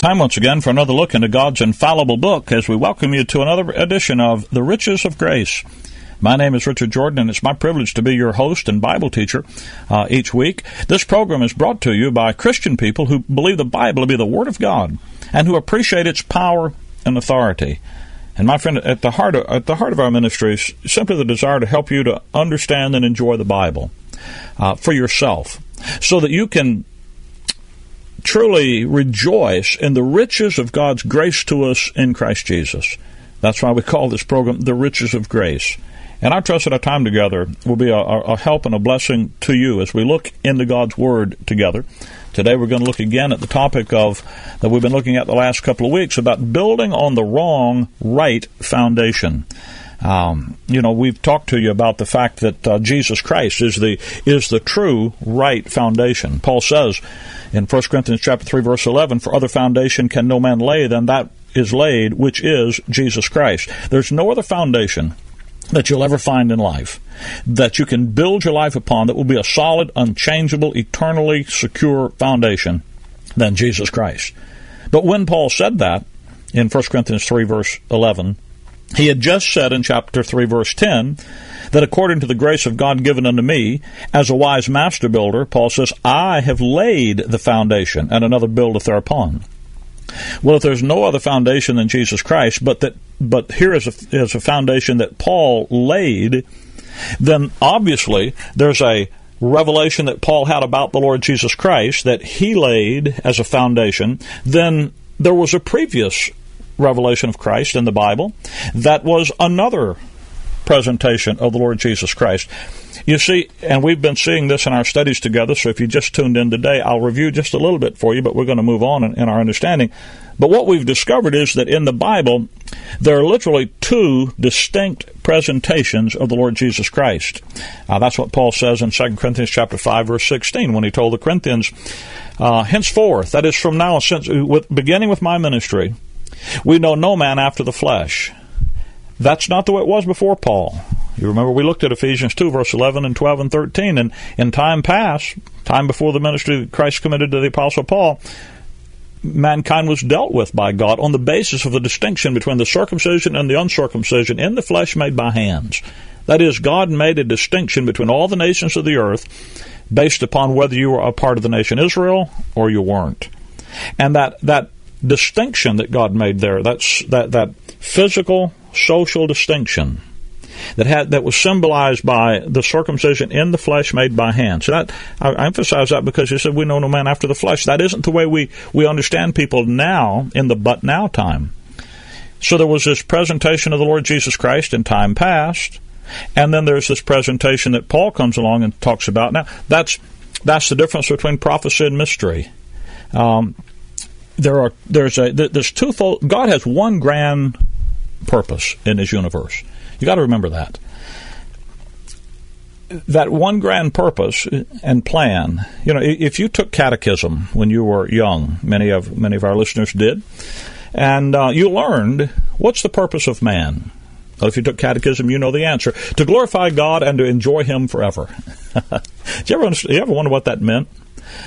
Time once again for another look into God's infallible book as we welcome you to another edition of The Riches of Grace. My name is Richard Jordan, and it's my privilege to be your host and Bible teacher uh, each week. This program is brought to you by Christian people who believe the Bible to be the Word of God and who appreciate its power and authority. And my friend, at the heart of, at the heart of our ministry is simply the desire to help you to understand and enjoy the Bible uh, for yourself, so that you can truly rejoice in the riches of God's grace to us in Christ Jesus. That's why we call this program The Riches of Grace. And I trust that our time together will be a, a, help and a blessing to you as we look into God's Word together. Today we're going to look again at the topic of that we've been looking at the last couple of weeks about building on the wrong right foundation. Um, you know, we've talked to you about the fact that uh, Jesus Christ is the is the true right foundation. Paul says in 1 Corinthians chapter 3 verse 11, for other foundation can no man lay than that is laid, which is Jesus Christ. There's no other foundation that you'll ever find in life that you can build your life upon that will be a solid, unchangeable, eternally secure foundation than Jesus Christ. But when Paul said that in 1 Corinthians 3 verse 11, he had just said in chapter 3 verse 10 that according to the grace of God given unto me, as a wise master builder, Paul says, I have laid the foundation, and another buildeth thereupon. Well, if there's no other foundation than Jesus Christ, but that but here is a, is a foundation that Paul laid, then obviously there's a revelation that Paul had about the Lord Jesus Christ that he laid as a foundation. Then there was a previous revelation of Christ in the Bible that was another presentation of the Lord Jesus Christ. You see, and we've been seeing this in our studies together, so if you just tuned in today, I'll review just a little bit for you, but we're going to move on in, in our understanding. But what we've discovered is that in the Bible, there are literally two distinct presentations of the Lord Jesus Christ. Uh, that's what Paul says in 2 Corinthians chapter 5, verse 16, when he told the Corinthians, uh, henceforth, that is from now, since with, beginning with my ministry, we know no man after the flesh. That's not the way it was before Paul. You remember we looked at Ephesians 2, verse 11 and 12 and 13, and in time past, time before the ministry that Christ committed to the Apostle Paul, mankind was dealt with by God on the basis of the distinction between the circumcision and the uncircumcision in the flesh made by hands. That is, God made a distinction between all the nations of the earth based upon whether you were a part of the nation Israel or you weren't. And that, that distinction that God made there, that's, that, that physical, social distinction, that had that was symbolized by the circumcision in the flesh made by hands. So that I, I emphasize that because you said we know no man after the flesh. That isn't the way we we understand people now in the but now time. So there was this presentation of the Lord Jesus Christ in time past, and then there's this presentation that Paul comes along and talks about. Now that's that's the difference between prophecy and mystery. Um, there are there's a there's twofold. God has one grand purpose in His universe. You got to remember that. That one grand purpose and plan. You know, if you took catechism when you were young, many of many of our listeners did, and uh, you learned what's the purpose of man. Well, if you took catechism, you know the answer: to glorify God and to enjoy Him forever. Did you ever, you ever wonder what that meant?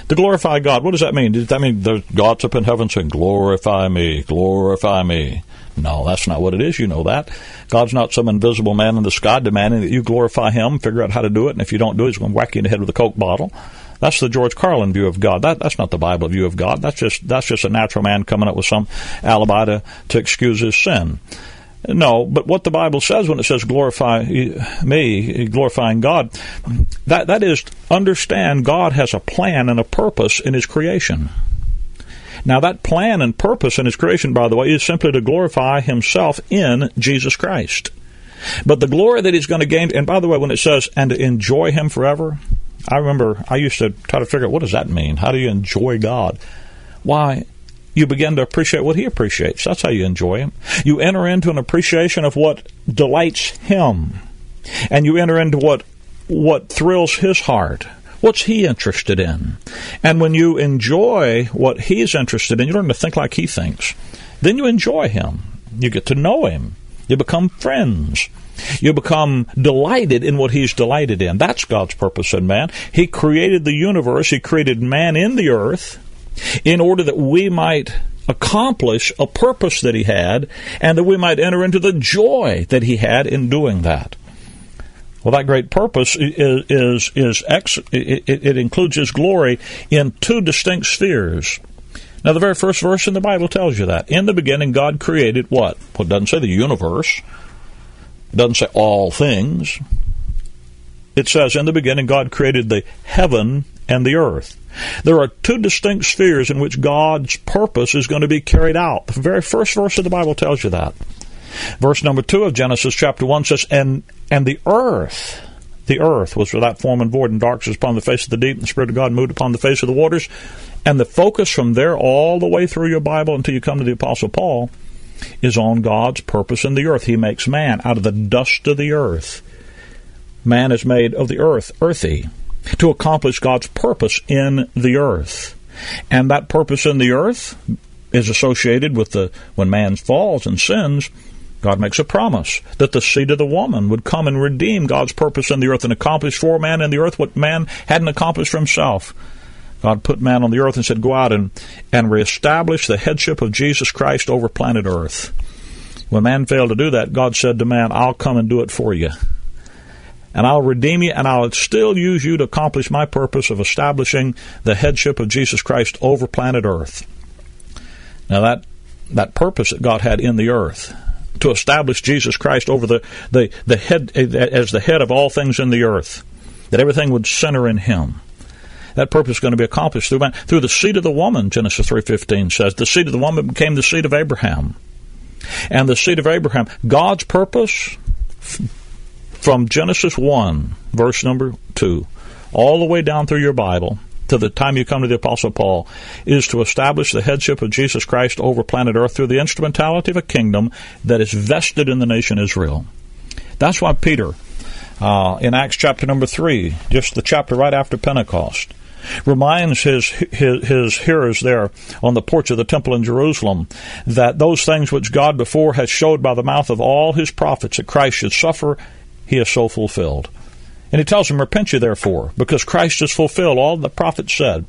To glorify God. What does that mean? Does that mean God's up in heaven saying, "Glorify me, glorify me"? No, that's not what it is. You know that. God's not some invisible man in the sky demanding that you glorify Him, figure out how to do it, and if you don't do it, He's going to whack you in the head with a Coke bottle. That's the George Carlin view of God. That, that's not the Bible view of God. That's just that's just a natural man coming up with some alibi to, to excuse his sin. No, but what the Bible says when it says glorify me, glorifying God, that that is understand God has a plan and a purpose in His creation. Now, that plan and purpose in His creation, by the way, is simply to glorify Himself in Jesus Christ. But the glory that He's going to gain, and by the way, when it says, and to enjoy Him forever, I remember I used to try to figure out what does that mean? How do you enjoy God? Why, you begin to appreciate what he appreciates. That's how you enjoy him. You enter into an appreciation of what delights him. And you enter into what what thrills his heart. What's he interested in? And when you enjoy what he's interested in, you learn to think like he thinks. Then you enjoy him. You get to know him. You become friends. You become delighted in what he's delighted in. That's God's purpose in man. He created the universe. He created man in the earth in order that we might accomplish a purpose that he had and that we might enter into the joy that he had in doing that. Well, that great purpose is is, is ex, it, it includes His glory in two distinct spheres. Now, the very first verse in the Bible tells you that. In the beginning, God created what? Well, it doesn't say the universe. It doesn't say all things. It says, in the beginning, God created the heaven and the earth. There are two distinct spheres in which God's purpose is going to be carried out. The very first verse of the Bible tells you that. Verse number two of Genesis chapter one says, "And and the earth, the earth was without form and void, and darkness upon the face of the deep, and the Spirit of God moved upon the face of the waters." And the focus from there all the way through your Bible until you come to the Apostle Paul is on God's purpose in the earth. He makes man out of the dust of the earth. Man is made of the earth, earthy, to accomplish God's purpose in the earth. And that purpose in the earth is associated with the when man falls and sins, God makes a promise that the seed of the woman would come and redeem God's purpose in the earth and accomplish for man in the earth what man hadn't accomplished for himself. God put man on the earth and said, Go out and, and reestablish the headship of Jesus Christ over planet earth. When man failed to do that, God said to man, I'll come and do it for you. And I'll redeem you, and I'll still use you to accomplish my purpose of establishing the headship of Jesus Christ over planet earth. Now, that, that purpose that God had in the earth to establish Jesus Christ over the, the, the head as the head of all things in the earth, that everything would center in him that purpose is going to be accomplished through through the seed of the woman. Genesis three fifteen says the seed of the woman became the seed of Abraham, and the seed of Abraham. God's purpose from Genesis one verse number two, all the way down through your Bible to the time you come to the Apostle Paul, is to establish the headship of Jesus Christ over planet Earth through the instrumentality of a kingdom that is vested in the nation Israel. That's why Peter, uh, in Acts chapter number 3, just the chapter right after Pentecost, reminds his, his, his hearers there on the porch of the temple in Jerusalem that those things which God before has showed by the mouth of all his prophets that Christ should suffer, he is so fulfilled. And he tells them, Repent you therefore, because Christ has fulfilled all the prophets said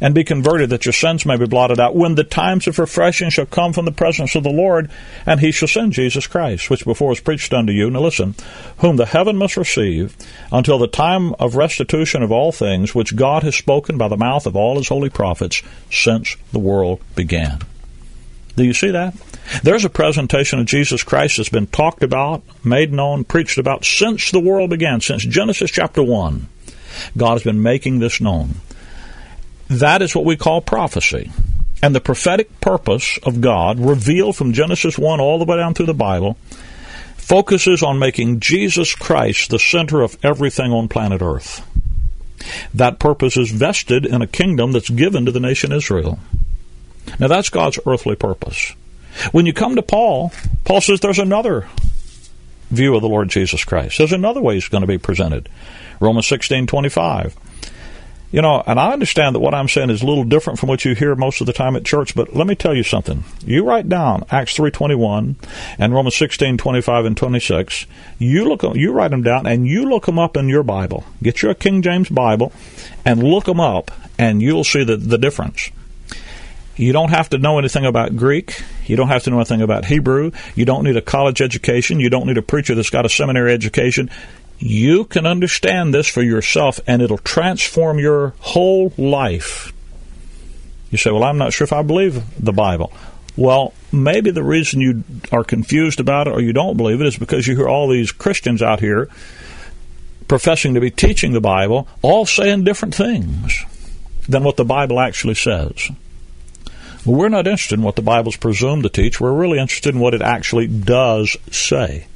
and be converted that your sins may be blotted out when the times of refreshing shall come from the presence of the Lord, and he shall send Jesus Christ, which before was preached unto you. Now listen, whom the heaven must receive until the time of restitution of all things, which God has spoken by the mouth of all his holy prophets since the world began. Do you see that? There's a presentation of Jesus Christ that's been talked about, made known, preached about since the world began, since Genesis chapter 1. God has been making this known. That is what we call prophecy. And the prophetic purpose of God, revealed from Genesis 1 all the way down through the Bible, focuses on making Jesus Christ the center of everything on planet Earth. That purpose is vested in a kingdom that's given to the nation Israel. Now that's God's earthly purpose. When you come to Paul, Paul says there's another view of the Lord Jesus Christ. There's another way he's going to be presented. Romans 16:25. You know, and I understand that what I'm saying is a little different from what you hear most of the time at church, but let me tell you something. You write down Acts 3.21 and Romans 16.25 and 26. You look, you write them down and you look them up in your Bible. Get your King James Bible and look them up and you'll see the, the difference. You don't have to know anything about Greek. You don't have to know anything about Hebrew. You don't need a college education. You don't need a preacher that's got a seminary education you can understand this for yourself and it'll transform your whole life. You say, Well, I'm not sure if I believe the Bible. Well, maybe the reason you are confused about it or you don't believe it is because you hear all these Christians out here professing to be teaching the Bible, all saying different things than what the Bible actually says. Well, we're not interested in what the Bible's presumed to teach. We're really interested in what it actually does say.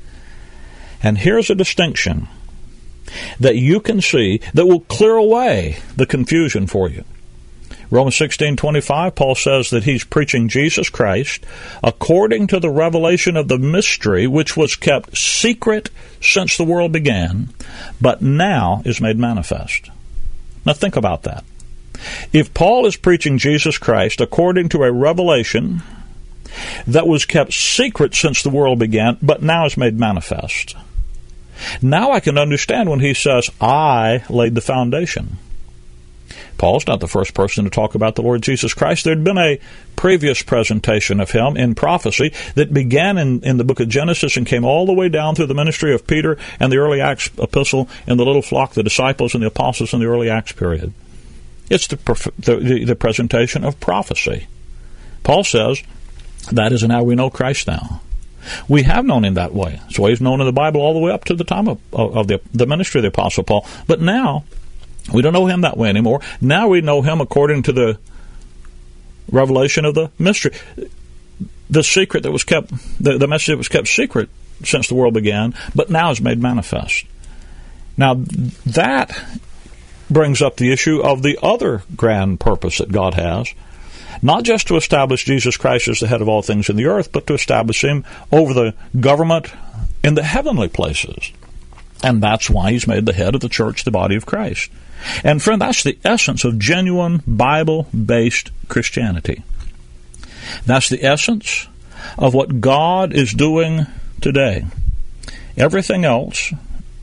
And here's a distinction that you can see that will clear away the confusion for you. Romans 16:25 Paul says that he's preaching Jesus Christ according to the revelation of the mystery which was kept secret since the world began but now is made manifest. Now think about that. If Paul is preaching Jesus Christ according to a revelation that was kept secret since the world began but now is made manifest. Now I can understand when he says I laid the foundation. Paul's not the first person to talk about the Lord Jesus Christ. There'd been a previous presentation of him in prophecy that began in, in the book of Genesis and came all the way down through the ministry of Peter and the early Acts epistle and the little flock, the disciples and the apostles in the early Acts period. It's the, the, the presentation of prophecy. Paul says that isn't how we know Christ now. We have known him that way. So he's known in the Bible all the way up to the time of, of the, the ministry of the Apostle Paul. But now we don't know him that way anymore. Now we know him according to the revelation of the mystery. The secret that was kept, the, the message that was kept secret since the world began, but now is made manifest. Now, that brings up the issue of the other grand purpose that God has. Not just to establish Jesus Christ as the head of all things in the earth, but to establish him over the government in the heavenly places. And that's why he's made the head of the church, the body of Christ. And friend, that's the essence of genuine Bible based Christianity. That's the essence of what God is doing today. Everything else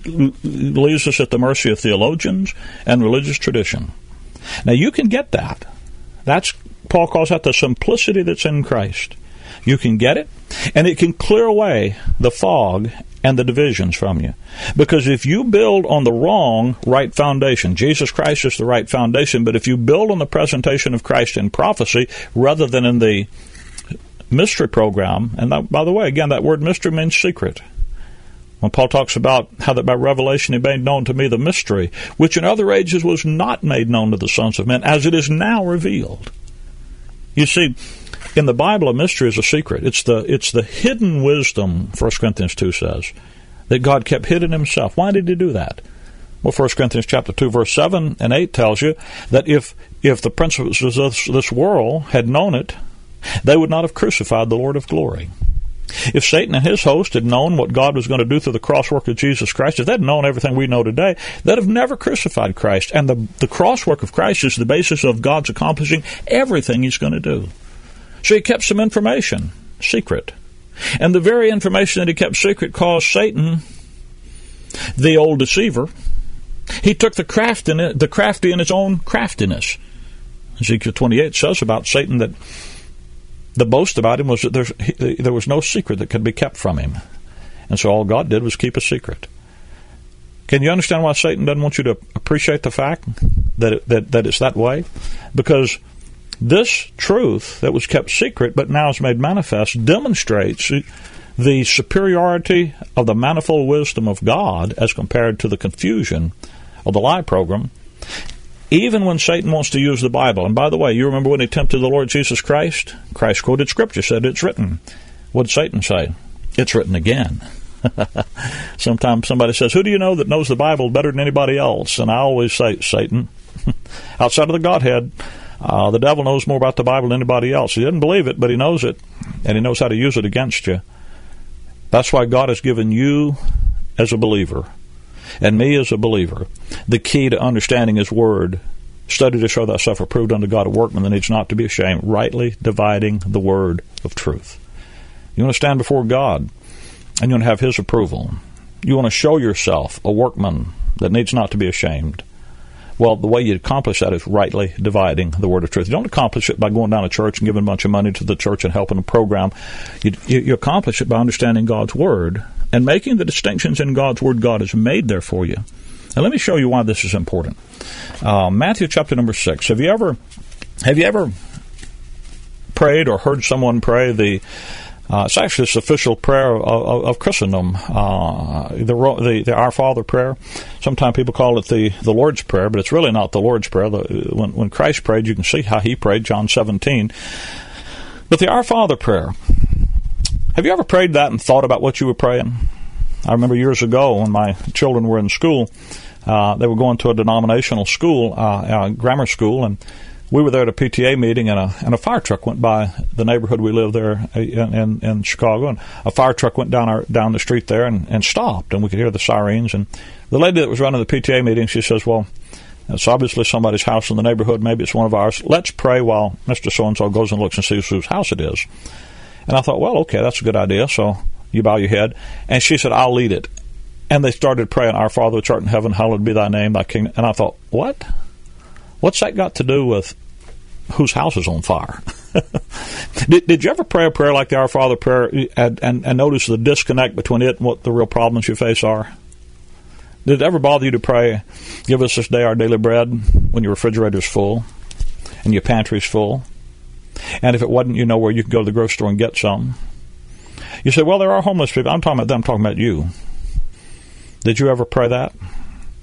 leaves us at the mercy of theologians and religious tradition. Now you can get that. That's Paul calls that the simplicity that's in Christ. You can get it, and it can clear away the fog and the divisions from you. Because if you build on the wrong right foundation, Jesus Christ is the right foundation, but if you build on the presentation of Christ in prophecy rather than in the mystery program, and that, by the way, again, that word mystery means secret. When Paul talks about how that by revelation he made known to me the mystery, which in other ages was not made known to the sons of men, as it is now revealed. You see, in the Bible, a mystery is a secret. It's the it's the hidden wisdom. 1 Corinthians two says that God kept hidden Himself. Why did He do that? Well, 1 Corinthians chapter two, verse seven and eight tells you that if if the princes of this, this world had known it, they would not have crucified the Lord of glory. If Satan and his host had known what God was going to do through the cross work of Jesus Christ, if they'd known everything we know today, they'd have never crucified Christ. And the, the cross work of Christ is the basis of God's accomplishing everything he's going to do. So he kept some information secret. And the very information that he kept secret caused Satan, the old deceiver, he took the craft in it, the crafty in his own craftiness. Ezekiel 28 says about Satan that the boast about him was that there was no secret that could be kept from him. And so all God did was keep a secret. Can you understand why Satan doesn't want you to appreciate the fact that, it, that, that it's that way? Because this truth that was kept secret but now is made manifest demonstrates the superiority of the manifold wisdom of God as compared to the confusion of the lie program. Even when Satan wants to use the Bible, and by the way, you remember when he tempted the Lord Jesus Christ? Christ quoted Scripture, said, It's written. What did Satan say? It's written again. Sometimes somebody says, Who do you know that knows the Bible better than anybody else? And I always say, Satan. Outside of the Godhead, uh, the devil knows more about the Bible than anybody else. He doesn't believe it, but he knows it, and he knows how to use it against you. That's why God has given you as a believer and me as a believer the key to understanding His Word. Study to show thyself approved unto God, a workman that needs not to be ashamed, rightly dividing the word of truth. You want to stand before God, and you want to have His approval. You want to show yourself a workman that needs not to be ashamed. Well, the way you accomplish that is rightly dividing the word of truth. You don't accomplish it by going down to church and giving a bunch of money to the church and helping a program. You, you, you accomplish it by understanding God's word and making the distinctions in God's word God has made there for you. Now, let me show you why this is important. Uh, Matthew chapter number six. Have you ever have you ever prayed or heard someone pray the uh, it's actually this official prayer of, of, of Christendom, uh, the, the, the Our Father prayer. Sometimes people call it the, the Lord's Prayer, but it's really not the Lord's Prayer. The, when, when Christ prayed, you can see how he prayed, John 17. But the Our Father prayer, have you ever prayed that and thought about what you were praying? I remember years ago when my children were in school, uh, they were going to a denominational school, uh, grammar school, and we were there at a PTA meeting, and a and a fire truck went by the neighborhood we live there uh, in, in, in Chicago, and a fire truck went down our down the street there and, and stopped, and we could hear the sirens. And the lady that was running the PTA meeting, she says, "Well, it's obviously somebody's house in the neighborhood. Maybe it's one of ours. Let's pray while Mister So and So goes and looks and sees whose house it is." And I thought, well, okay, that's a good idea. So you bow your head, and she said, "I'll lead it." And they started praying, Our Father which art in heaven, hallowed be thy name, thy kingdom. And I thought, what? What's that got to do with whose house is on fire? did, did you ever pray a prayer like the Our Father prayer and, and, and notice the disconnect between it and what the real problems you face are? Did it ever bother you to pray, Give us this day our daily bread when your refrigerator's full and your pantry's full? And if it wasn't, you know where you could go to the grocery store and get some. You say, Well, there are homeless people. I'm talking about them, I'm talking about you. Did you ever pray that?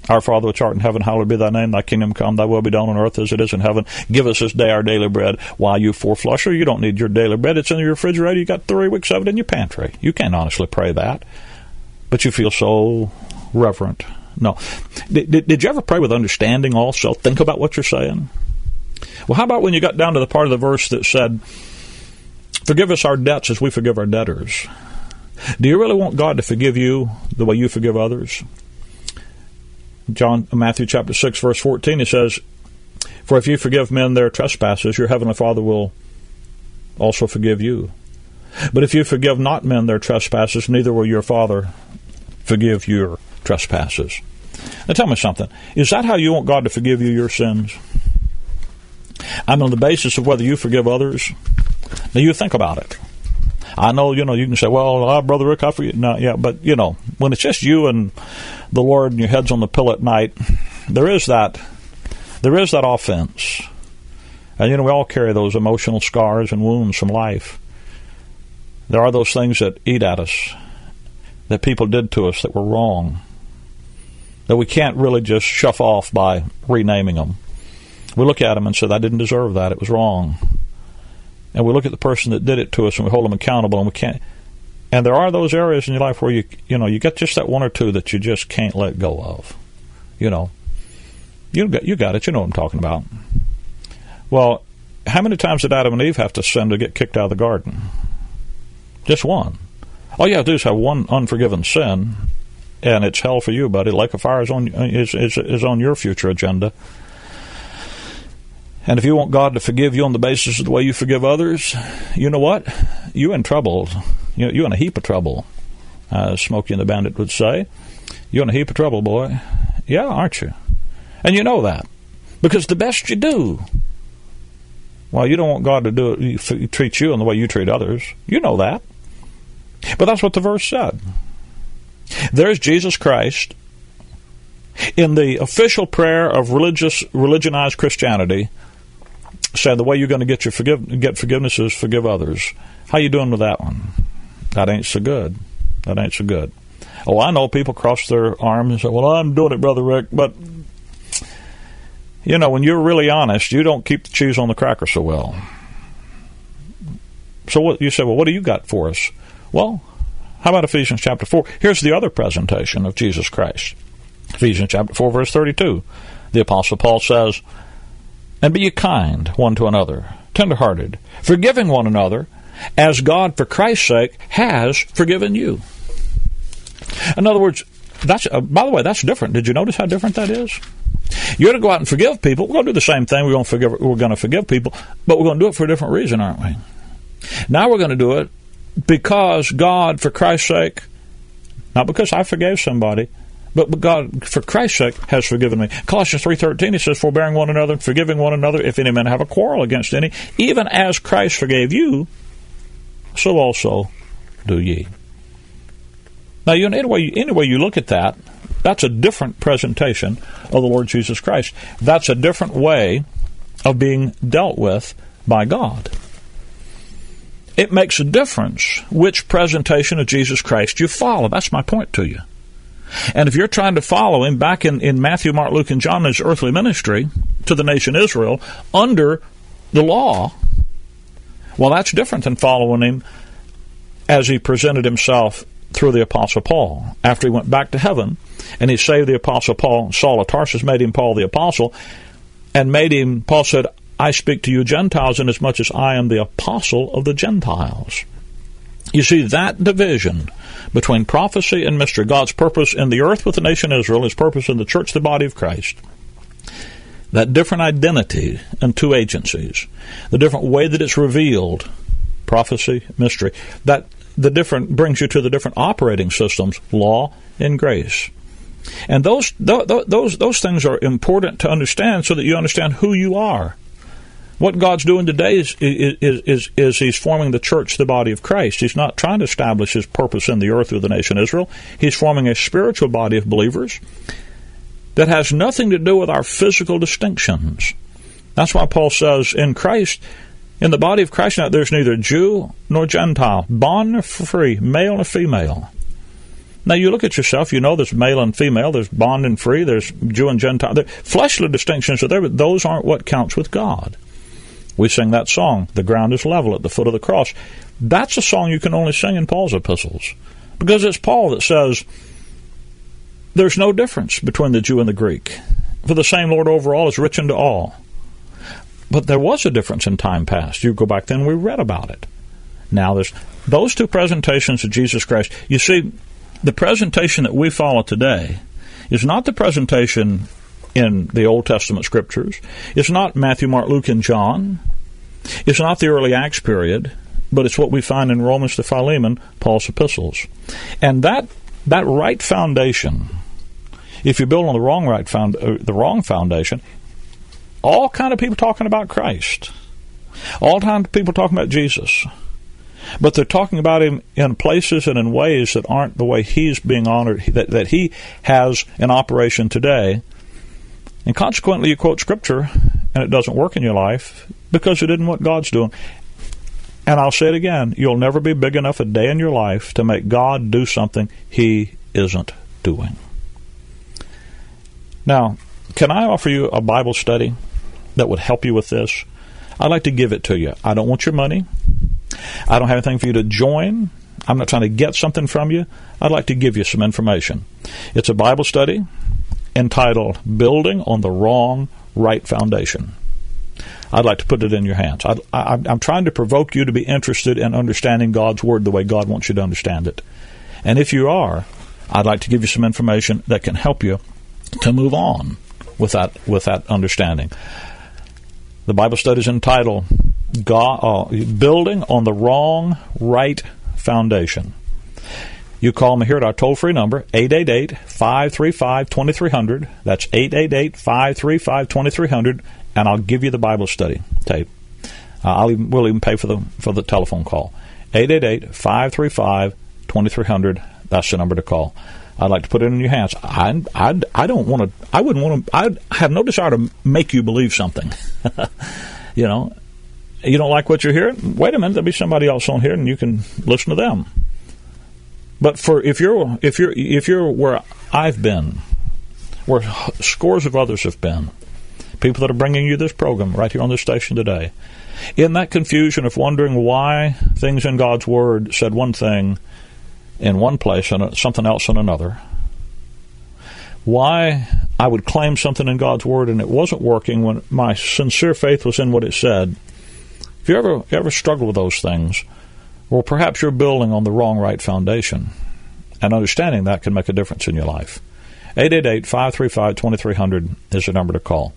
Our Father which art in heaven, hallowed be thy name, thy kingdom come, thy will be done on earth as it is in heaven. Give us this day our daily bread. Why, you four flusher, you don't need your daily bread. It's in your refrigerator. You got three weeks of it in your pantry. You can't honestly pray that. But you feel so reverent. No. Did, did, did you ever pray with understanding also? Think about what you're saying. Well, how about when you got down to the part of the verse that said, Forgive us our debts as we forgive our debtors? Do you really want God to forgive you the way you forgive others? John Matthew chapter 6 verse 14 it says, "For if you forgive men their trespasses, your heavenly Father will also forgive you. But if you forgive not men their trespasses, neither will your Father forgive your trespasses." Now tell me something. Is that how you want God to forgive you your sins? I'm on the basis of whether you forgive others. Now you think about it. I know, you know, you can say, well, uh, Brother Rick, I forget. No, yeah, but, you know, when it's just you and the Lord and your head's on the pillow at night, there is that, there is that offense. And, you know, we all carry those emotional scars and wounds from life. There are those things that eat at us, that people did to us that were wrong, that we can't really just shuff off by renaming them. We look at them and say, I didn't deserve that. It was wrong. And we look at the person that did it to us and we hold them accountable and we can't and there are those areas in your life where you you know you get just that one or two that you just can't let go of you know. You got you got it. You know what I'm talking about. Well how many times did Adam and Eve have to sin to get kicked out of the garden? Just one. All you have to do is have one unforgiven sin and it's hell for you buddy. Lake of fire is on is, is, is on your future agenda and if you want God to forgive you on the basis of the way you forgive others, you know what? You're in trouble. You're in a heap of trouble, as Smokey and the Bandit would say. You're in a heap of trouble, boy. Yeah, aren't you? And you know that. Because the best you do. Well, you don't want God to do it, treat you in the way you treat others. You know that. But that's what the verse said. There's Jesus Christ in the official prayer of religious religionized Christianity said the way you're going to get your forgive get forgiveness is forgive others. How you doing with that one? That ain't so good. That ain't so good. Oh, I know people cross their arms and say, "Well, I'm doing it, brother Rick," but you know, when you're really honest, you don't keep the cheese on the cracker so well. So what you say? Well, what do you got for us? Well, how about Ephesians chapter four? Here's the other presentation of Jesus Christ. Ephesians chapter four, verse thirty-two. The apostle Paul says, and be kind one to another, tenderhearted, forgiving one another, as God, for Christ's sake, has forgiven you. In other words, that's uh, by the way, that's different. Did you notice how different that is? You're going to go out and forgive people. We're going to do the same thing. We're going to forgive. We're going to forgive people, but we're going to do it for a different reason, aren't we? Now we're going to do it because God, for Christ's sake, not because I forgave somebody, but God, for Christ's sake, has forgiven me. Colossians 3.13, it says, Forbearing one another, forgiving one another, if any man have a quarrel against any, even as Christ forgave you, so also do ye. Now, you know, any way, any way you look at that, that's a different presentation of the Lord Jesus Christ. That's a different way of being dealt with by God. It makes a difference which presentation of Jesus Christ you follow. That's my point to you. And if you're trying to follow him back in, in Matthew, Mark, Luke, and John, his earthly ministry to the nation Israel under the law, well, that's different than following him as he presented himself through the Apostle Paul. After he went back to heaven and he saved the Apostle Paul, Saul of Tarsus made him Paul the Apostle, and made him, Paul said, I speak to you Gentiles inasmuch as I am the apostle of the Gentiles. You see, that division between prophecy and mystery, God's purpose in the earth with the nation Israel, His purpose in the church, the body of Christ, that different identity and two agencies, the different way that it's revealed, prophecy, mystery, that the different brings you to the different operating systems, law and grace. And those those those things are important to understand so that you understand who you are. What God's doing today is, is, is, is, He's forming the church, the body of Christ. He's not trying to establish His purpose in the earth through the nation Israel. He's forming a spiritual body of believers that has nothing to do with our physical distinctions. That's why Paul says, in Christ, in the body of Christ, now there's neither Jew nor Gentile, bond nor free, male nor female. Now you look at yourself, you know there's male and female, there's bond and free, there's Jew and Gentile. There, fleshly distinctions are there, but those aren't what counts with God. We sing that song, The Ground is Level at the Foot of the Cross. That's a song you can only sing in Paul's epistles. Because it's Paul that says, there's no difference between the Jew and the Greek. For the same Lord over all is rich unto all. But there was a difference in time past. You go back then, we read about it. Now there's those two presentations of Jesus Christ. You see, the presentation that we follow today is not the presentation in the Old Testament scriptures. It's not Matthew, Mark, Luke, and John. It's not the early Acts period, but it's what we find in Romans to Philemon, Paul's epistles. And that that right foundation if you build on the wrong right found uh, the wrong foundation, all kind of people talking about Christ, all kind of people talking about Jesus, but they're talking about him in places and in ways that aren't the way he's being honored that that he has in operation today. And consequently, you quote scripture and it doesn't work in your life because it isn't what God's doing. And I'll say it again you'll never be big enough a day in your life to make God do something He isn't doing. Now, can I offer you a Bible study that would help you with this? I'd like to give it to you. I don't want your money. I don't have anything for you to join. I'm not trying to get something from you. I'd like to give you some information. It's a Bible study entitled Building on the Wrong Right Foundation. I'd like to put it in your hands. I, am trying to provoke you to be interested in understanding God's Word the way God wants you to understand it. And if you are, I'd like to give you some information that can help you to move on with that with that understanding. The Bible study is entitled God, uh, "Building on the Wrong Right Foundation." You call me here at our toll free number, 888 535 2300. That's 888 535 2300, and I'll give you the Bible study tape. Uh, I'll even, we'll even pay for the, for the telephone call. 888 535 2300. That's the number to call. I'd like to put it in your hands. I, I, I don't want to. I wouldn't want to. I have no desire to make you believe something. you know, you don't like what you're hearing. Wait a minute, there'll be somebody else on here, and you can listen to them. But for if you're if you're if you're where I've been, where scores of others have been, people that are bringing you this program right here on this station today, in that confusion of wondering why things in God's Word said one thing in one place and something else in another. Why I would claim something in God's Word and it wasn't working when my sincere faith was in what it said. If you ever ever struggle with those things, well, perhaps you're building on the wrong right foundation, and understanding that can make a difference in your life. 888-535-2300 is the number to call.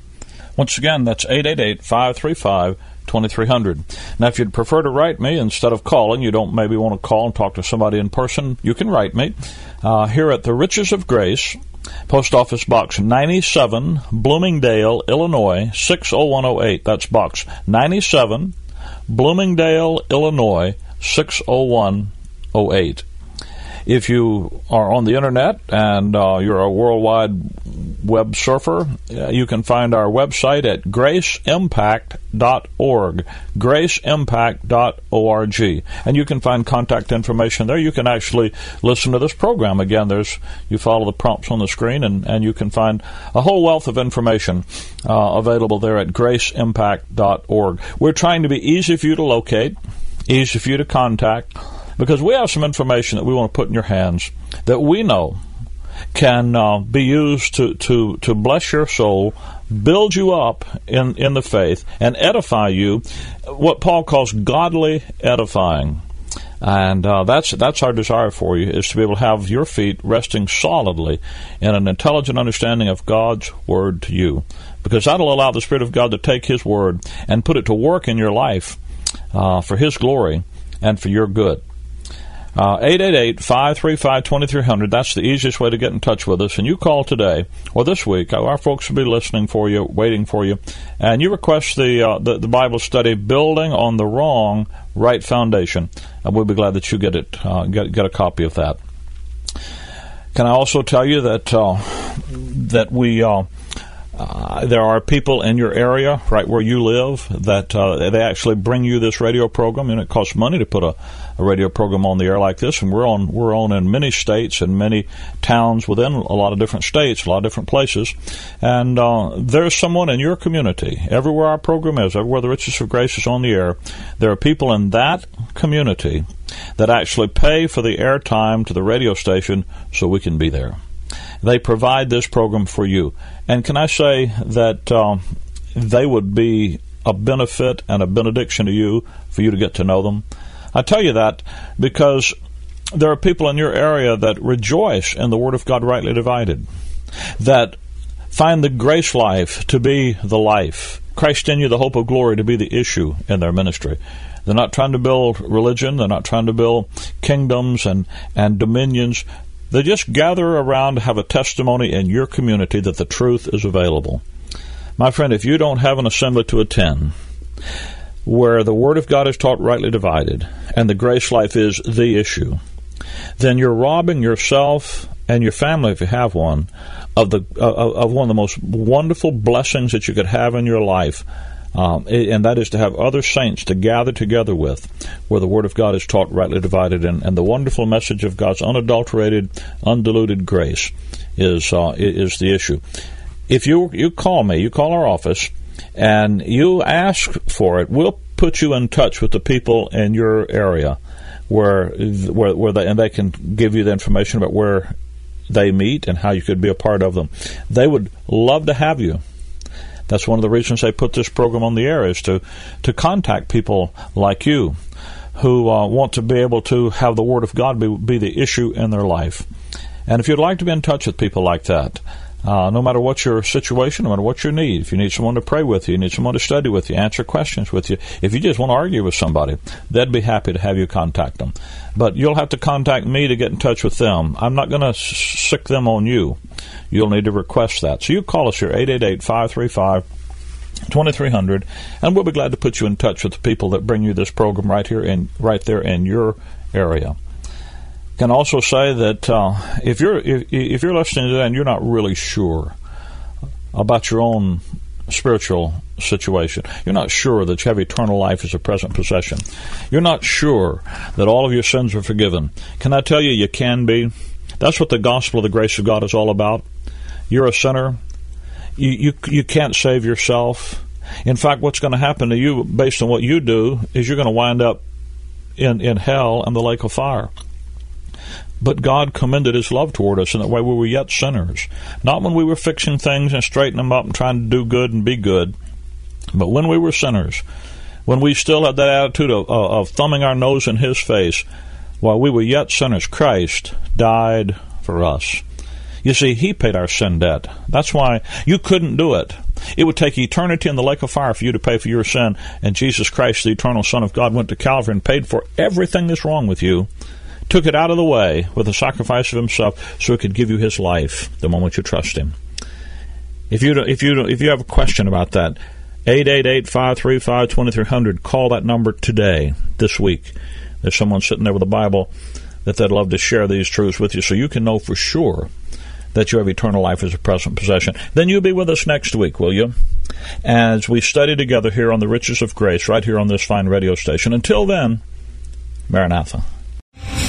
Once again, that's 888 535 2300. Now, if you'd prefer to write me instead of calling, you don't maybe want to call and talk to somebody in person, you can write me uh, here at the Riches of Grace, Post Office Box 97, Bloomingdale, Illinois 60108. That's Box 97, Bloomingdale, Illinois 60108. If you are on the internet and uh, you're a worldwide web surfer, uh, you can find our website at graceimpact.org, graceimpact.org, and you can find contact information there. You can actually listen to this program again. There's you follow the prompts on the screen, and, and you can find a whole wealth of information uh, available there at graceimpact.org. We're trying to be easy for you to locate, easy for you to contact because we have some information that we want to put in your hands that we know can uh, be used to, to, to bless your soul, build you up in, in the faith, and edify you, what Paul calls godly edifying. And uh, that's that's our desire for you is to be able to have your feet resting solidly in an intelligent understanding of God's word to you, because that'll allow the Spirit of God to take His word and put it to work in your life uh, for His glory and for your good. Uh, 888 535 2300. That's the easiest way to get in touch with us. And you call today or this week. Our folks will be listening for you, waiting for you. And you request the, uh, the, the, Bible study, Building on the Wrong Right Foundation. And we'll be glad that you get it, uh, get, get a copy of that. Can I also tell you that, uh, that we. Uh, there are people in your area, right where you live, that uh, they actually bring you this radio program, and it costs money to put a, a, radio program on the air like this. And we're on we're on in many states and many towns within a lot of different states, a lot of different places. And uh, there's someone in your community, everywhere our program is, everywhere the Riches of Grace is on the air, there are people in that community that actually pay for the airtime to the radio station so we can be there. They provide this program for you. And can I say that um, they would be a benefit and a benediction to you for you to get to know them? I tell you that because there are people in your area that rejoice in the Word of God rightly divided, that find the grace life to be the life, Christ in you, the hope of glory, to be the issue in their ministry. They're not trying to build religion. They're not trying to build kingdoms and, and dominions. They just gather around to have a testimony in your community that the truth is available. My friend, if you don't have an assembly to attend where the Word of God is taught rightly divided and the grace life is the issue, then you're robbing yourself and your family, if you have one, of the of one of the most wonderful blessings that you could have in your life um, and that is to have other saints to gather together with, where the Word of God is taught rightly divided, and, and the wonderful message of God's unadulterated, undiluted grace is uh, is the issue. If you you call me, you call our office, and you ask for it, we'll put you in touch with the people in your area where where where they and they can give you the information about where they meet and how you could be a part of them. They would love to have you. That's one of the reasons I put this program on the air is to to contact people like you who uh, want to be able to have the Word of God be, be the issue in their life. And if you'd like to be in touch with people like that, uh, no matter what your situation, no matter what your need, if you need someone to pray with you, you need someone to study with you, answer questions with you, if you just want to argue with somebody, they'd be happy to have you contact them. But you'll have to contact me to get in touch with them. I'm not going to sic them on you you'll need to request that. So you call us here, 888 535 2300, and we'll be glad to put you in touch with the people that bring you this program right here in right there in your area. Can also say that uh, if you're if, if you're listening to that and you're not really sure about your own spiritual situation. You're not sure that you have eternal life as a present possession. You're not sure that all of your sins are forgiven. Can I tell you, you can be? That's what the gospel of the grace of God is all about. You're a sinner. You, you, you can't save yourself. In fact, what's going to happen to you based on what you do is you're going to wind up in, in hell and the lake of fire. But God commended His love toward us in that way we were yet sinners. Not when we were fixing things and straightening them up and trying to do good and be good, but when we were sinners, when we still had that attitude of, of thumbing our nose in His face, while we were yet sinners, Christ died for us. You see, He paid our sin debt. That's why you couldn't do it. It would take eternity in the lake of fire for you to pay for your sin, and Jesus Christ, the eternal Son of God, went to Calvary and paid for everything that's wrong with you, took it out of the way with the sacrifice of Himself so He could give you His life the moment you trust Him. If you, if you, if you have a question about that, 888-535-2300, call that number today, this week. There's someone sitting there with a Bible that they'd love to share these truths with you so you can know for sure that you have eternal life as a present possession. Then you'll be with us next week, will you? As we study together here on the riches of grace, right here on this fine radio station. Until then, Maranatha.